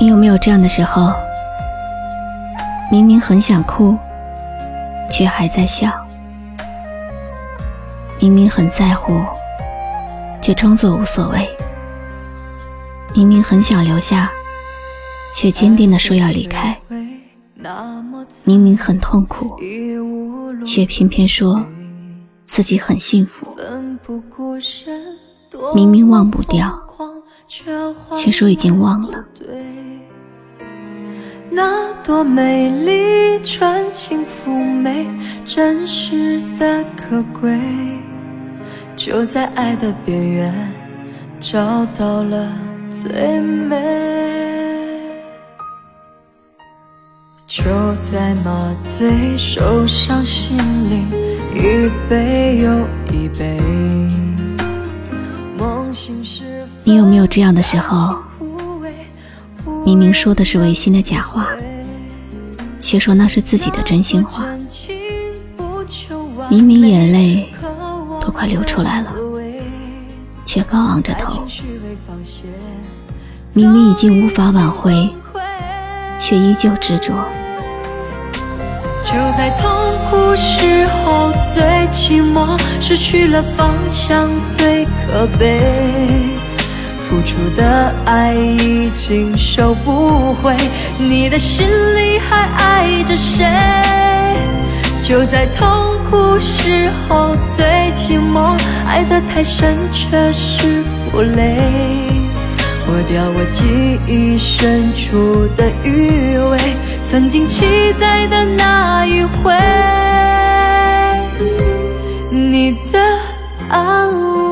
你有没有这样的时候？明明很想哭，却还在笑；明明很在乎，却装作无所谓；明明很想留下，却坚定地说要离开；明明很痛苦，却偏偏说自己很幸福；明明忘不掉。却说已经忘了。那多美丽，纯情妩媚，真实的可贵，就在爱的边缘找到了最美。就在麻醉，受伤心灵一杯又一杯，梦醒时。你有没有这样的时候？明明说的是违心的假话，却说那是自己的真心话。明明眼泪都快流出来了，却高昂着头。明明已经无法挽回，却依旧执着。就在痛苦时候最寂寞，失去了方向最可悲。付出的爱已经收不回，你的心里还爱着谁？就在痛苦时候最寂寞，爱得太深却是负累，抹掉我记忆深处的余味，曾经期待的那一回，你的安慰。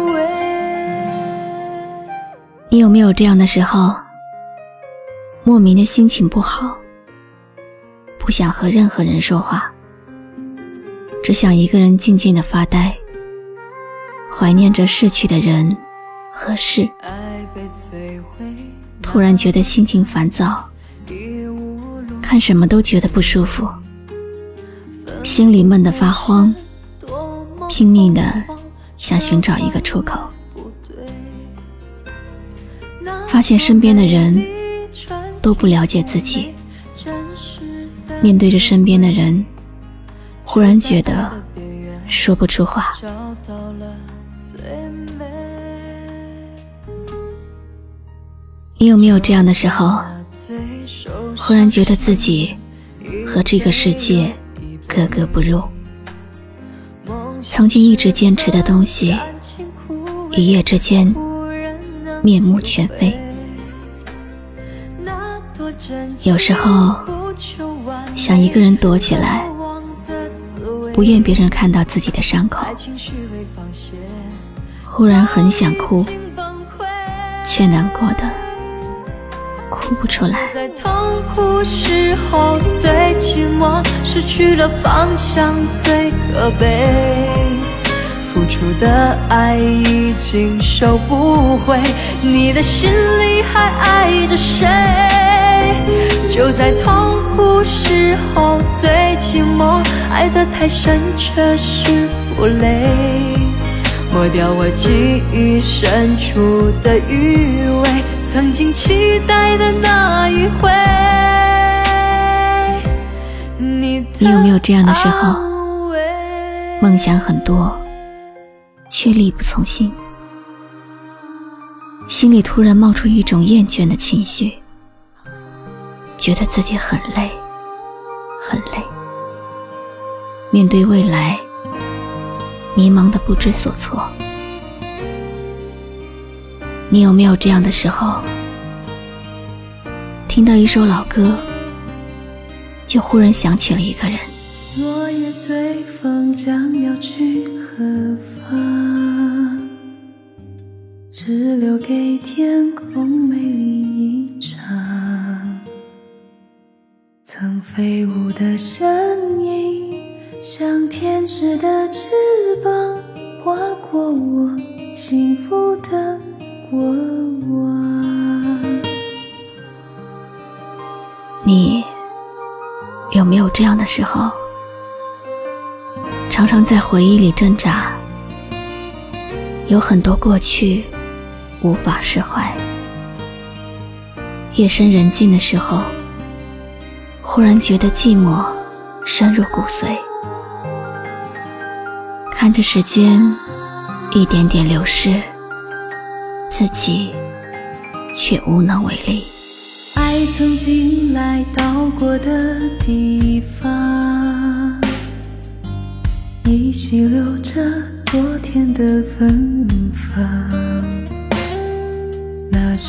你有没有这样的时候？莫名的心情不好，不想和任何人说话，只想一个人静静的发呆，怀念着逝去的人和事。突然觉得心情烦躁，看什么都觉得不舒服，心里闷得发慌，拼命的想寻找一个出口。发现身边的人都不了解自己，面对着身边的人，忽然觉得说不出话。你有没有这样的时候？忽然觉得自己和这个世界格格不入，曾经一直坚持的东西，一夜之间面目全非。有时候想一个人躲起来，不愿别人看到自己的伤口。忽然很想哭，却难过的哭不出来。在痛苦时候最寂寞，失去了方向最可悲，付出的爱已经收不回，你的心里还爱着谁？就在痛苦时候最寂寞，爱得太深却是负累，抹掉我记忆深处的余味，曾经期待的那一回。你有没有这样的时候？梦想很多，却力不从心，心里突然冒出一种厌倦的情绪。觉得自己很累，很累。面对未来，迷茫的不知所措。你有没有这样的时候？听到一首老歌，就忽然想起了一个人。落叶随风将要去何方？只留给天空美丽一场。曾飞舞的身影，像天使的翅膀，划过我幸福的过往。你有没有这样的时候？常常在回忆里挣扎，有很多过去无法释怀，夜深人静的时候，忽然觉得寂寞深入骨髓，看着时间一点点流逝，自己却无能为力。爱曾经来到过的地方，依稀留着昨天的芬芳。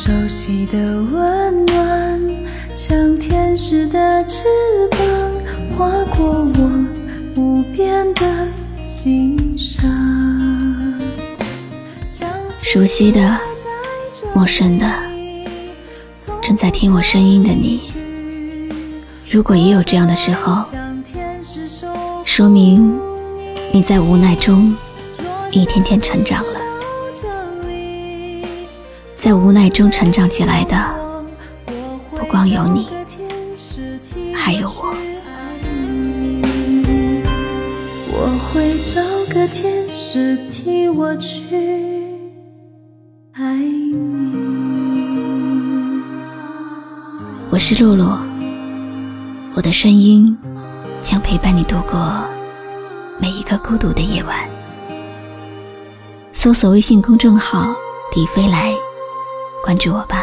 熟悉的温暖，像天使的翅膀，划过我无边的心上。熟悉的、陌生的，正在听我声音的你，如果也有这样的时候，说明你在无奈中一天天成长了。在无奈中成长起来的，不光有你，还有我。我会找个天使替我去爱你。我是露露，我的声音将陪伴你度过每一个孤独的夜晚。搜索微信公众号“迪飞来”。关注我吧。